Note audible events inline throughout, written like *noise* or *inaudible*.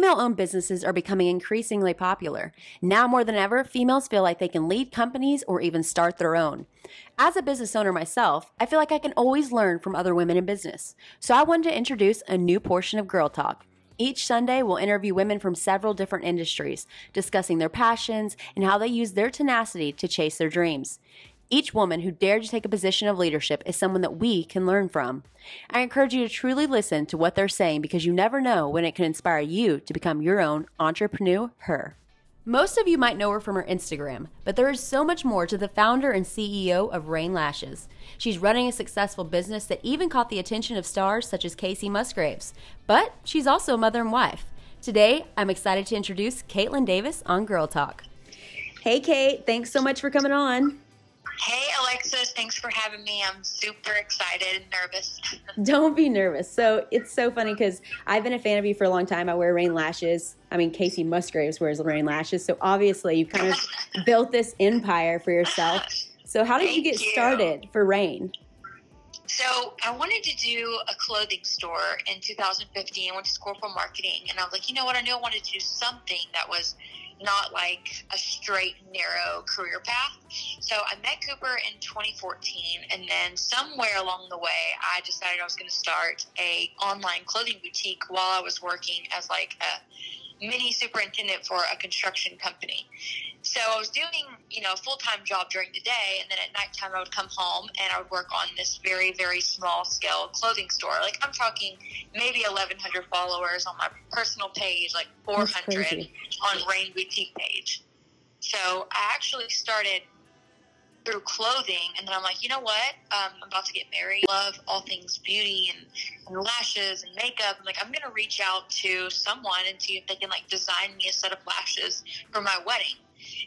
Female owned businesses are becoming increasingly popular. Now more than ever, females feel like they can lead companies or even start their own. As a business owner myself, I feel like I can always learn from other women in business. So I wanted to introduce a new portion of Girl Talk. Each Sunday, we'll interview women from several different industries, discussing their passions and how they use their tenacity to chase their dreams. Each woman who dared to take a position of leadership is someone that we can learn from. I encourage you to truly listen to what they're saying because you never know when it can inspire you to become your own entrepreneur. Her. Most of you might know her from her Instagram, but there is so much more to the founder and CEO of Rain Lashes. She's running a successful business that even caught the attention of stars such as Kacey Musgraves. But she's also a mother and wife. Today, I'm excited to introduce Caitlin Davis on Girl Talk. Hey, Kate, thanks so much for coming on. Hey, Alexis. Thanks for having me. I'm super excited and nervous. *laughs* Don't be nervous. So it's so funny because I've been a fan of you for a long time. I wear rain lashes. I mean, Kacey Musgraves wears rain lashes. So obviously, you kind of *laughs* built this empire for yourself. So, how did Thank you get you. started for Rain? So, I wanted to do a clothing store in 2015. I went to school for marketing, and I was like, you know what? I knew I wanted to do something that was not like a straight, narrow career path. So, I met Cooper in 2014, and then somewhere along the way, I decided I was going to start a online clothing boutique while I was working as like a mini superintendent for a construction company. So I was doing, you know, a full time job during the day, and then at nighttime I would come home and I would work on this very, very small scale clothing store. Like I'm talking maybe 1,100 followers on my personal page, like 400 on Rain Boutique page. So I actually started through clothing, and then I'm like, you know what? Um, I'm about to get married. Love all things beauty and, and lashes and makeup. I'm like, I'm gonna reach out to someone and see if they can like design me a set of lashes for my wedding.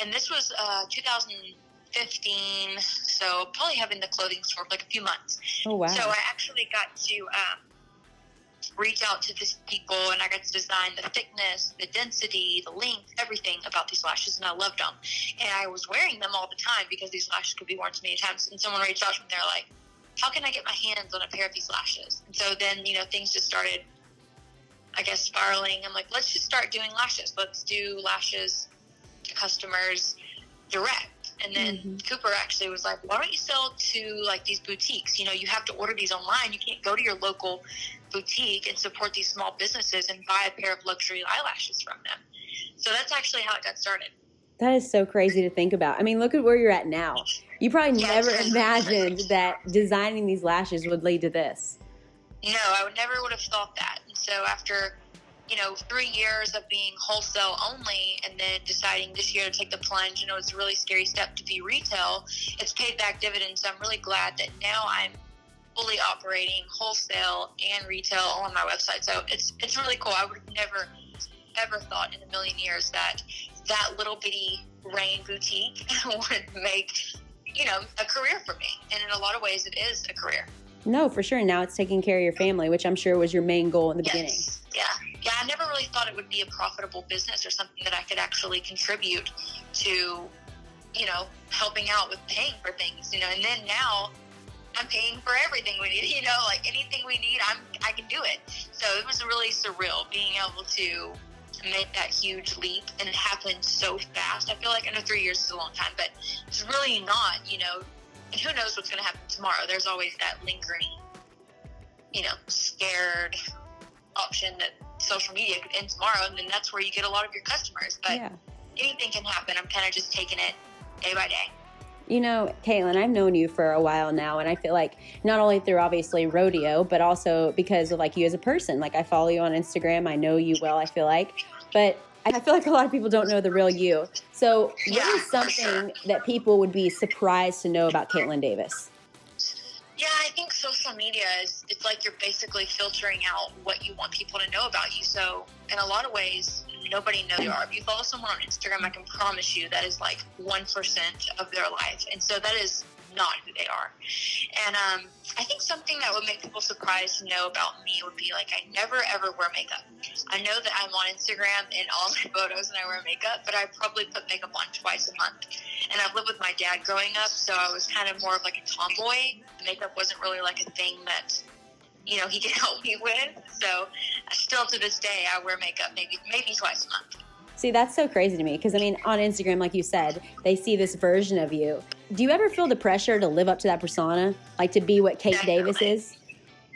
And this was uh, 2015, so probably having the clothing store for like a few months. Oh, wow. So I actually got to um, reach out to these people and I got to design the thickness, the density, the length, everything about these lashes, and I loved them. And I was wearing them all the time because these lashes could be worn so many times. And someone reached out to me, they're like, "How can I get my hands on a pair of these lashes?" And so then you know things just started, I guess, spiraling. I'm like, let's just start doing lashes. Let's do lashes to customers direct. And then Mhm. Cooper actually was like, why don't you sell to like these boutiques? You know, you have to order these online. You can't go to your local boutique and support these small businesses and buy a pair of luxury eyelashes from them. So that's actually how it got started. That is so crazy to think about. I mean, look at where you're at now. You probably Yes. never *laughs* imagined *laughs* that designing these lashes would lead to this. No, I would never would have thought that. And so after, you know, three years of being wholesale only and then deciding this year to take the plunge, you know, it's a really scary step to be retail, it's paid back dividends. So I'm really glad that now I'm fully operating wholesale and retail on my website. So it's it's really cool. I would have never ever thought in a million years that that little bitty rain boutique *laughs* would make, you know, a career for me. And in a lot of ways it is a career. No, for sure. Now it's taking care of your family, which I'm sure was your main goal in the beginning. Yeah. Yeah. I never really thought it would be a profitable business or something that I could actually contribute to, you know, helping out with paying for things, you know, and then now I'm paying for everything we need, *laughs* you know, like anything we need, I'm, I can do it. So it was really surreal being able to make that huge leap and it happened so fast. I feel like I know three years is a long time, but it's really not, you know, and who knows what's going to happen tomorrow. There's always that lingering, you know, scared option that social media could end tomorrow, and then that's where you get a lot of your customers. But Yeah. anything can happen. I'm kind of just taking it day by day. You know, Caitlin, I've known you for a while now, and I feel like not only through obviously rodeo, but also because of like you as a person. Like I follow you on Instagram, I know you well. I feel like, but I feel like a lot of people don't know the real you. So, what Yeah, is something sure. that people would be surprised to know about Caitlin Davis? Yeah, I think social media is it's like you're basically filtering out what you want people to know about you. So in a lot of ways, nobody knows you are. If you follow someone on Instagram, I can promise you that is like one percent of their life, and so that is not who they are. And um, I think something that would make people surprised to know about me would be like I never ever wear makeup. I know that I'm on Instagram in all my *laughs* photos and I wear makeup, but I probably put makeup on twice a month. And I've lived with my dad growing up, so I was kind of more of like a tomboy. Makeup wasn't really like a thing that you know he *laughs* can help me with. So still to this day, I wear makeup maybe maybe twice a month. See, that's so crazy to me because I mean, on Instagram, like you said, they see this version of you. Do you ever feel the pressure to live up to that persona, like to be what Kate Definitely. Davis is?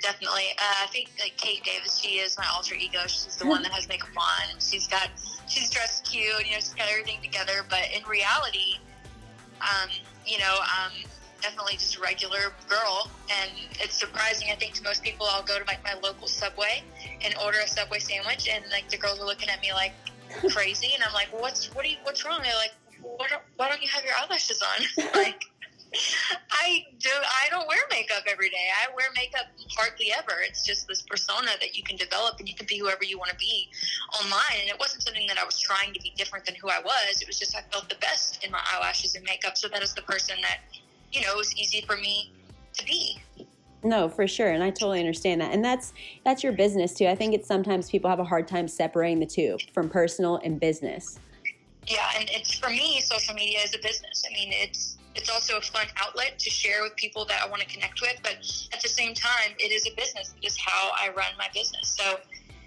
Definitely, uh, I think like Kate Davis, she is my alter ego. She's the one that has makeup on, and she's got she's dressed cute. You know, she's got everything together. But in reality, um, you know, um, definitely just a regular girl. And it's surprising, I think, to most people. I'll go to like my local Subway and order a Subway sandwich, and like the girls are looking at me like crazy, and I'm like, "What's what? Are you, what's wrong?" They're like, "Why don't, why don't you have your eyelashes on?" *laughs* like. I do. I don't wear makeup every day. I wear makeup hardly ever. It's just this persona that you can develop, and you can be whoever you want to be online. And it wasn't something that I was trying to be different than who I was. It was just I felt the best in my eyelashes and makeup. So that is the person that you know it was easy for me to be. No, for sure, and I totally understand that. And that's that's your business too. I think it's sometimes people have a hard time separating the two from personal and business. Yeah, and it's for me, social media is a business. I mean, it's it's also a fun outlet to share with people that I want to connect with, but at the same time, it is a business. It is how I run my business. So,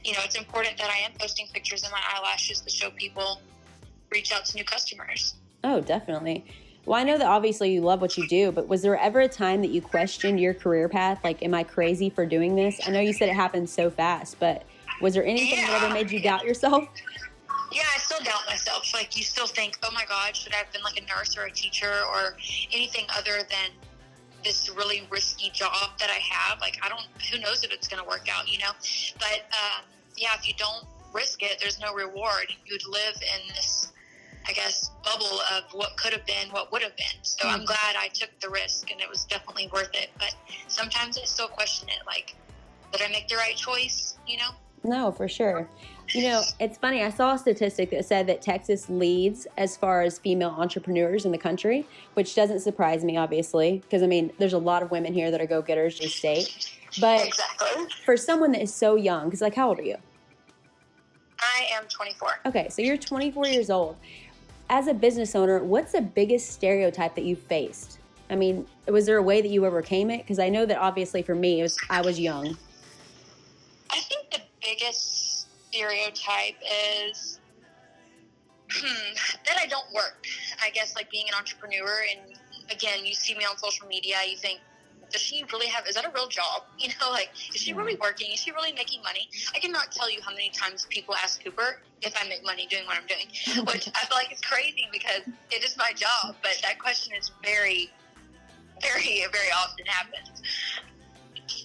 you know, it's important that I am posting pictures of my eyelashes to show people, reach out to new customers. Oh, definitely. Well, I know that obviously you love what you do, but was there ever a time that you questioned your career path? Like, am I crazy for doing this? I know you said it happened so fast, but was there anything that ever made you doubt yourself? *laughs* yeah, I still doubt myself. Like you still think, oh my God, should I have been like a nurse or a teacher or anything other than this really risky job that I have? Like I don't, who knows if it's going to work out, you know? But um, yeah, if you don't risk it, there's no reward. You'd live in this, I guess, bubble of what could have been, what would have been. So I'm glad I took the risk, and it was definitely worth it. But sometimes I still question it, like, did I make the right choice? You know? No, for sure. You know, it's funny. I saw a statistic that said that Texas leads as far as female entrepreneurs in the country, which doesn't surprise me, obviously, because I mean, there's a lot of women here that are go getters, just state. But Exactly. for someone that is so young, because like, how old are you? I am 24. Okay, so you're 24 years old. As a business owner, what's the biggest stereotype that you faced? I mean, was there a way that you overcame it? Because I know that obviously for me, it was I was young. I think the biggest stereotype is hmm, that I don't work. I guess like being an entrepreneur, and again, you see me on social media, you think, does she really have? Is that a real job? *laughs* You know, like is she really working? Is she really making money? I cannot tell you how many times people ask Cooper if I make money doing what I'm doing, *laughs* which I feel like is crazy because it is my job. But that question is very, very, very often happens.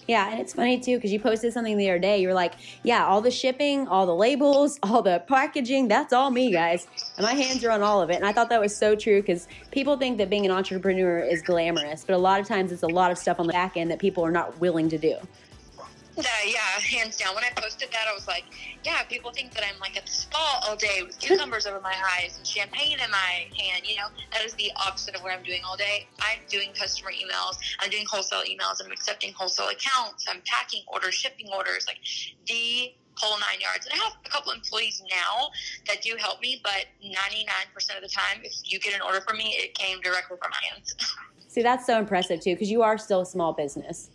Yeah, and it's funny too because you posted something the other day. You're like, "Yeah, all the shipping, all the labels, *laughs* all the packaging—that's all me, guys. And my hands are on all of it." And I thought that was so true because people think that being an entrepreneur is glamorous, but a lot of times it's a lot of stuff on the back end that people are not willing to do. Yeah, yeah, hands down. When I posted that, I was like, yeah, people think that I'm like at the spa all day with cucumbers over my eyes and champagne in my hand. You know, that is the opposite of what I'm doing all day. I'm doing customer emails, I'm doing wholesale emails, I'm accepting wholesale accounts, I'm packing orders, shipping orders, like the whole nine yards. And I have a couple employees now that do help me, but 99% of the time, if you get an order from me, it came directly from my hands. *laughs* See, that's so impressive too because you are still a small business.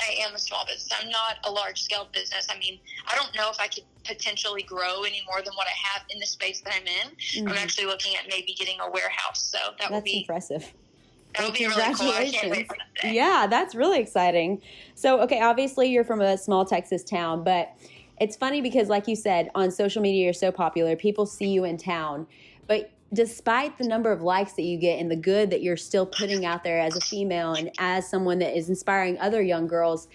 I am a small business. I'm not a large scale business. I mean, I don't know if I could potentially grow any more than what I have in the space that I'm in. I'm Mhm. actually looking at maybe getting a warehouse. So that would That's be impressive. that would be really cool. I can't wait for that day. Yeah, that's really exciting. So, okay, obviously you're from a small Texas town, but it's funny because, like you said, on social media you're so popular, people see you in town. But despite the number of likes that you get and the good that you're still putting out there as a female and as someone that is inspiring other young girls,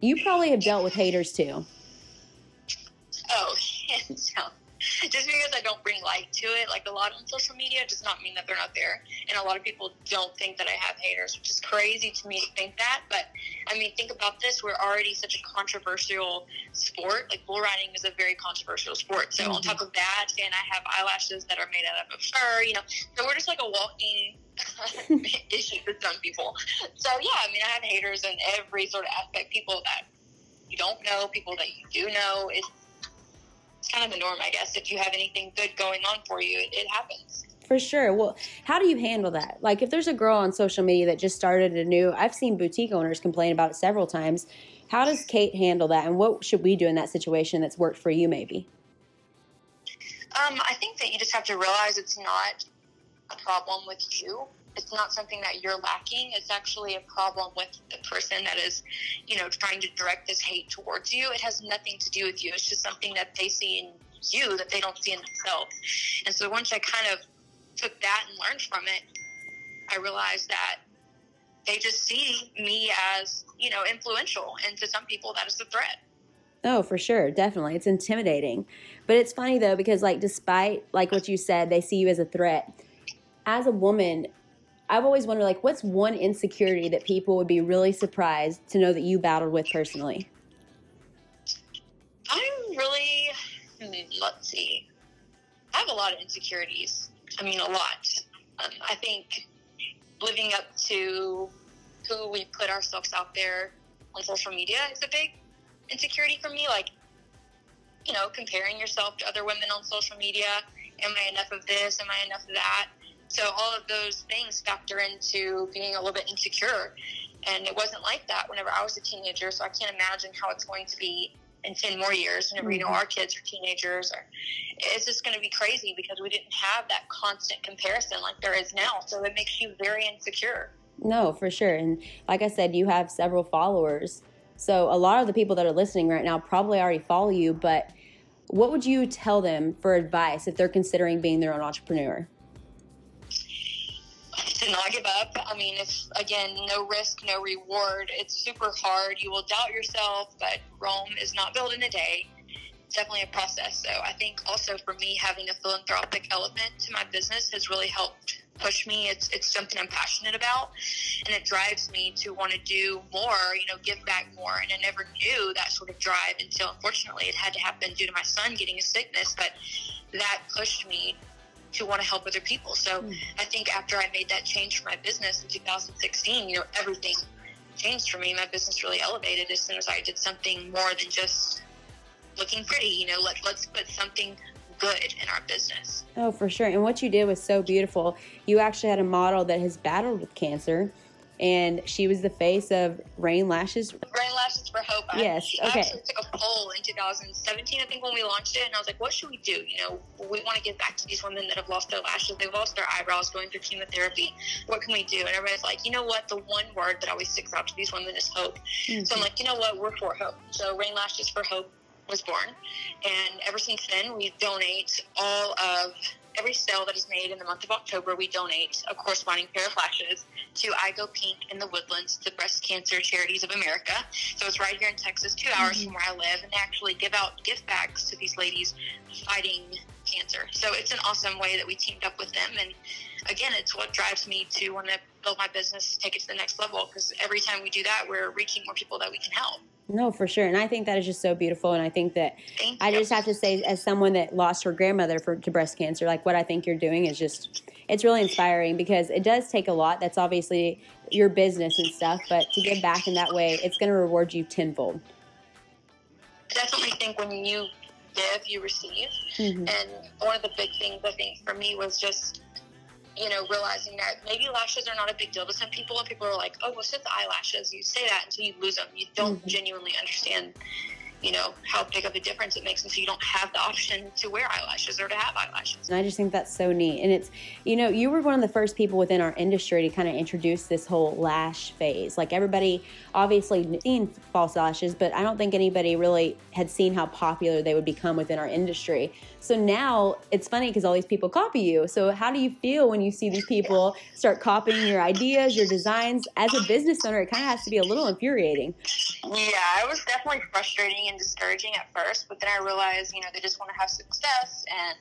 you probably have dealt with haters too. Oh, *laughs* hands down. *laughs* Just because I don't bring light to it, like a lot on social media, does not mean that they're not there. And a lot of people don't think that I have haters, which is crazy to me to think that. But I mean, think about this: we're already such a controversial sport. Like bull riding is a very controversial sport. So on mm-hmm. top of that, and I have eyelashes that are made out of fur. You know, so we're just like a walking *laughs* issue to some people. So yeah, I mean, I have haters in every sort of aspect. People that you don't know, people that you do know. It's, it's kind of the norm, I guess. If you have anything good going on for you, it, it happens. For sure. Well, how do you handle that? Like, if there's a girl on social media that just started a new, I've seen boutique owners complain about it several times. How does Kate handle that, and what should we do in that situation that's worked for you, maybe? Um, I think that you just have to realize it's not a problem with you. It's not something that you're lacking. It's actually a problem with the person that is, you know, trying to direct this hate towards you. It has nothing to do with you. It's just something that they see in you that they don't see in themselves. And so once I kind of took that and learned from it, I realized that they just see me as, you know, influential. And to some people, that is a threat. Oh, for sure. Definitely. It's intimidating. But it's funny though, because like, despite like what you said, they see you as a threat. As a woman, I've always wondered like, what's one insecurity that people would be really surprised to know that you battled with personally? I'm really, let's see. I have a lot of insecurities. I mean, a lot. Um, I think living up to who we put ourselves out there on social media is a big insecurity for me. Like, you know, comparing yourself to other women on social media. Am I enough of this? Am I enough of that? So all of those things factor into being a little bit insecure. And it wasn't like that whenever I was a teenager. So I can't imagine how it's going to be in 10 more years whenever mm-hmm. you know mm-hmm. our kids are teenagers or it's just going to be crazy because we didn't have that constant comparison like there is now so it makes you very insecure no for sure and like i said you have several followers so a lot of the people that are listening right now probably already follow you but what would you tell them for advice if they're considering being their own entrepreneur to not give up. I mean, if again, no risk, no reward, it's super hard. You will doubt yourself, but Rome is not built in a day. It's definitely a process. So I think also for me, having a philanthropic element to my business has really helped push me. It's it's something I'm passionate about, and it drives me to want to do more. You know, give back more. And I never knew that sort of drive until unfortunately it had to happen due to my son getting a sickness. But that pushed me to want to help other people. So mm. I think after I made that change for my business in 2016, you know, everything changed for me. My business really elevated as soon as I did something more than just looking pretty. You know, let, let's put something good in our business. Oh, for sure. And what you did was so beautiful. You actually had a model that has battled with cancer and she was the face of Rain Lashes. Rain Lashes Hope. Yes. I, okay. I actually took a poll in 2017, I think, when we launched it, and I was like, "What should we do? You know, we want to give back to these women that have lost their lashes, they've lost their eyebrows, going through chemotherapy. What can we do?" And everybody's like, "You know what? The one word that always sticks out to these women is hope." Mm-hmm. So I'm like, "You know what? We're for hope." So Rain Lashes for Hope was born, and ever since then, we donate all of every sale that is made in the month of October, we donate a corresponding pair of lashes to I Go Pink in the Woodlands, the Breast Cancer Charities of America. So it's right here in Texas, two hours mm-hmm. from where I live, and they actually give out gift bags to these ladies fighting cancer. So it's an awesome way that we teamed up with them. And again, it's what drives me to want to build my business, take it to the next level, because every time we do that, we're reaching more people that we can help. No, for sure. And I think that is just so beautiful. And I think that Thank I you. just have to say, as someone that lost her grandmother for, to breast cancer, like what I think you're doing is just, it's really inspiring because it does take a lot. That's obviously your business and stuff, but to give back in that way, it's going to reward you tenfold. I definitely think when you give, you receive. Mm-hmm. And one of the big things I think for me was just you know, realizing that maybe lashes are not a big deal to some people, and people are like, "Oh, well, it's just eyelashes." You say that until you lose them. You don't mm-hmm. genuinely understand you know how big of a difference it makes and so you don't have the option to wear eyelashes or to have eyelashes. And i just think that's so neat and it's you know you were one of the first people within our industry to kind of introduce this whole lash phase. Like everybody obviously seen false lashes but i don't think anybody really had seen how popular they would become within our industry. So now it's funny because all these people copy you. So how do you feel when you see these people start copying your ideas your designs? As a business owner it kind of has to be a little infuriating. Yeah it was definitely frustrating and discouraging at first, but then I realized, you know, they just want to have success and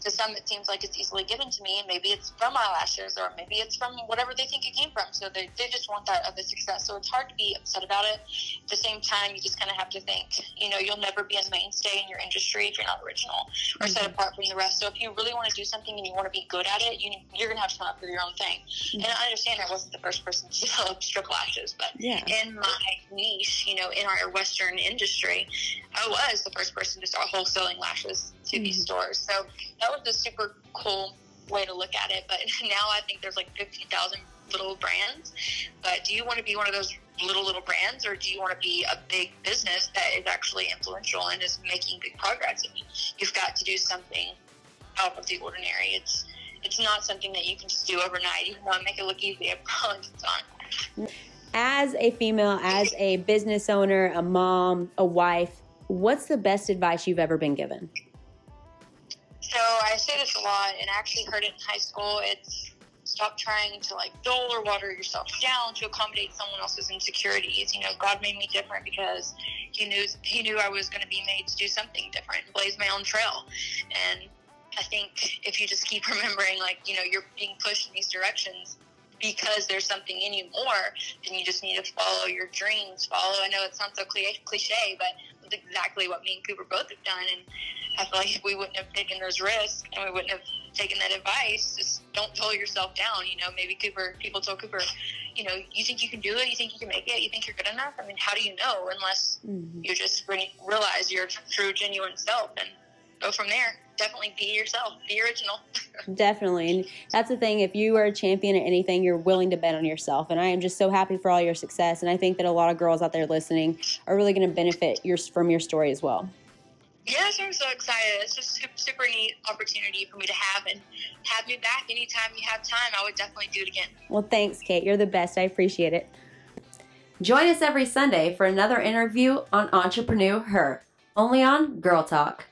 to some it seems like it's easily given to me. And maybe it's from eyelashes or maybe it's from whatever they think it came from. So they, they just want that other success. So it's hard to be upset about it. At the same time you just kind of have to think you know you'll never be a mainstay in your industry if you're not original or mm-hmm. set apart from the rest. So if you really want to do something and you want to be good at it you, you're going to have to come up with your own thing. Mm-hmm. and i understand i wasn't the first person to *laughs* develop strip lashes but yeah. in my niche you know in our western industry i was the first person to start wholesaling lashes to mm-hmm. these stores so that was a super cool way to look at it. But *laughs* now I think there's like 15,000 little brands. But do you want to be one of those little little brands, or do you want to be a big business that is actually influential and is making big progress? I mean, you've got to do something out of the ordinary. It's it's not something that you can just do overnight. Even though I make it look easy, I *laughs* promise it's not. As a female, as a business owner, a mom, a wife, what's the best advice you've ever been given? So I say this a lot, and I actually heard it in high school. It's stop trying to like dull or water yourself down to accommodate someone else's insecurities. You know, God made me different because He knew He knew I was going to be made to do something different, blaze my own trail, and I think if you just keep *laughs* remembering, like you know, you're being pushed in these directions because there's something in you more, then you just need to follow your dreams. Follow. I know it sounds so cliche, but it's exactly what me and Cooper both have done, and I feel like if we wouldn't have taken those risks and we wouldn't have taken that advice, just don't pull yourself down. You know, maybe Cooper, people told Cooper, you know, you think you can do it, you think you can make it, you think you're good enough. I mean, how do you know unless mm-hmm. you just realize your true, genuine self and go from there. Definitely be yourself, be original. *laughs* Definitely. And that's the thing. If you are a champion at anything, you're willing to bet on yourself. And I am just so happy for all your success. And I think that a lot of girls out there listening are really going to benefit your, from your story as well. Yes, I'm so excited. It's just super, super neat opportunity for me to have and have me back anytime you have time. I would definitely do it again. Well, thanks, Kate. You're the best. I appreciate it. Join us every Sunday for another interview on Entrepreneur Her, only on Girl Talk.